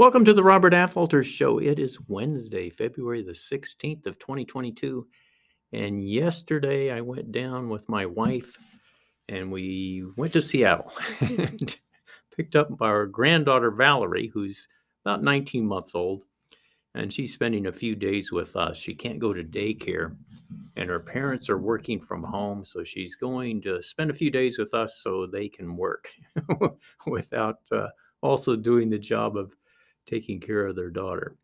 Welcome to the Robert Affalter Show. It is Wednesday, February the 16th of 2022. And yesterday I went down with my wife and we went to Seattle and picked up our granddaughter Valerie, who's about 19 months old. And she's spending a few days with us. She can't go to daycare and her parents are working from home. So she's going to spend a few days with us so they can work without uh, also doing the job of taking care of their daughter.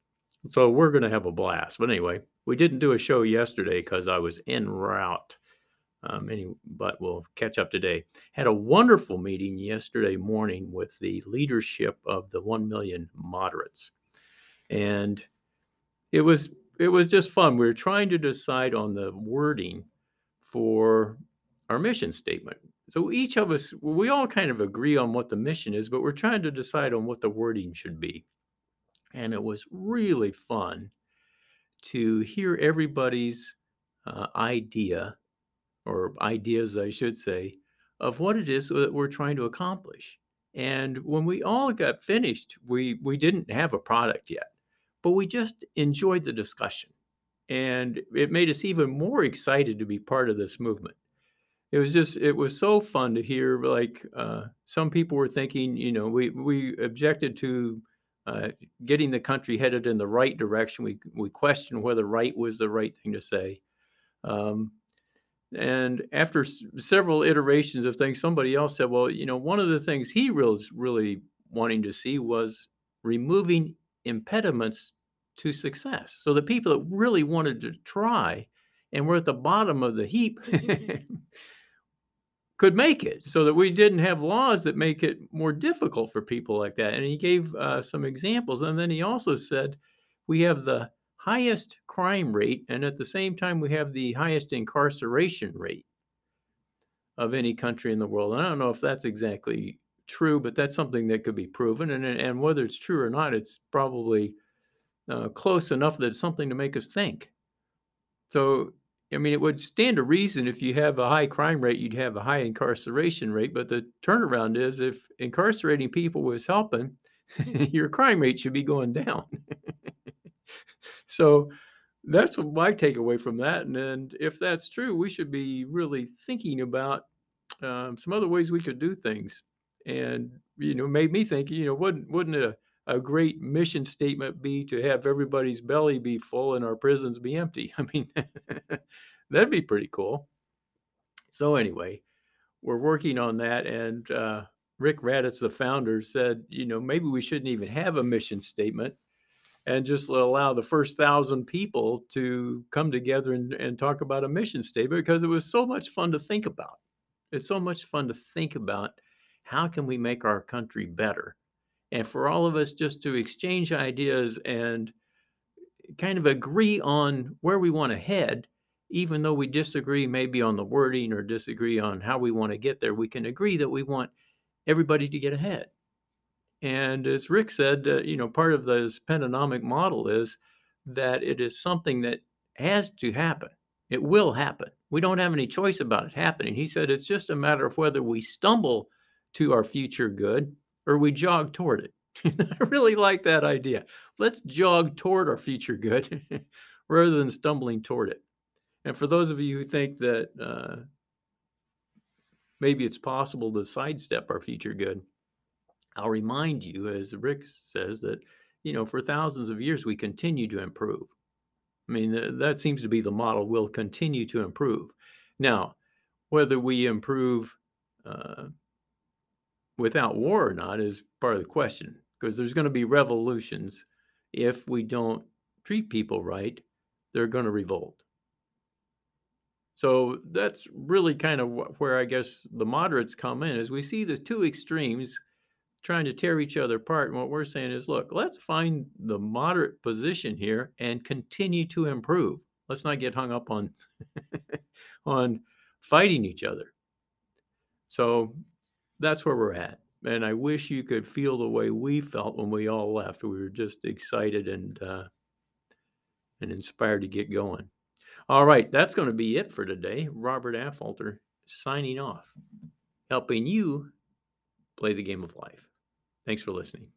So we're going to have a blast. But anyway, we didn't do a show yesterday because I was en route. Um, any, but we'll catch up today. Had a wonderful meeting yesterday morning with the leadership of the 1 million moderates. And it was it was just fun. We were trying to decide on the wording for our mission statement. So each of us, we all kind of agree on what the mission is, but we're trying to decide on what the wording should be. And it was really fun to hear everybody's uh, idea, or ideas, I should say, of what it is that we're trying to accomplish. And when we all got finished, we we didn't have a product yet, but we just enjoyed the discussion, and it made us even more excited to be part of this movement it was just it was so fun to hear like uh, some people were thinking you know we we objected to uh, getting the country headed in the right direction. We we questioned whether right was the right thing to say. Um, and after s- several iterations of things somebody else said well you know one of the things he was really wanting to see was removing impediments to success. So the people that really wanted to try and were at the bottom of the heap could make it so that we didn't have laws that make it more difficult for people like that. And he gave uh, some examples. And then he also said we have the highest crime rate, and at the same time, we have the highest incarceration rate of any country in the world. And I don't know if that's exactly true, but that's something that could be proven. And, and whether it's true or not, it's probably uh, close enough that it's something to make us think. So I mean, it would stand to reason if you have a high crime rate, you'd have a high incarceration rate. But the turnaround is if incarcerating people was helping, your crime rate should be going down. so that's my takeaway from that. And, and if that's true, we should be really thinking about um, some other ways we could do things. And, you know, made me think, you know, wouldn't, wouldn't a, a great mission statement be to have everybody's belly be full and our prisons be empty? I mean, that'd be pretty cool. So, anyway, we're working on that. And uh, Rick Raddatz, the founder, said, you know, maybe we shouldn't even have a mission statement and just allow the first thousand people to come together and, and talk about a mission statement because it was so much fun to think about. It's so much fun to think about how can we make our country better and for all of us just to exchange ideas and kind of agree on where we want to head even though we disagree maybe on the wording or disagree on how we want to get there we can agree that we want everybody to get ahead. And as rick said uh, you know part of the pentonomic model is that it is something that has to happen. It will happen. We don't have any choice about it happening. He said it's just a matter of whether we stumble to our future good or we jog toward it. I really like that idea. Let's jog toward our future good rather than stumbling toward it. And for those of you who think that uh, maybe it's possible to sidestep our future good, I'll remind you, as Rick says, that you know for thousands of years we continue to improve. I mean, that seems to be the model. We'll continue to improve. Now, whether we improve uh, without war or not is part of the question because there's going to be revolutions. If we don't treat people right they're going to revolt. So that's really kind of where i guess the moderates come in as we see the two extremes trying to tear each other apart and what we're saying is look let's find the moderate position here and continue to improve. Let's not get hung up on on fighting each other. So that's where we're at. And I wish you could feel the way we felt when we all left. We were just excited and uh, and inspired to get going. All right, that's going to be it for today. Robert Affalter signing off, helping you play the game of life. Thanks for listening.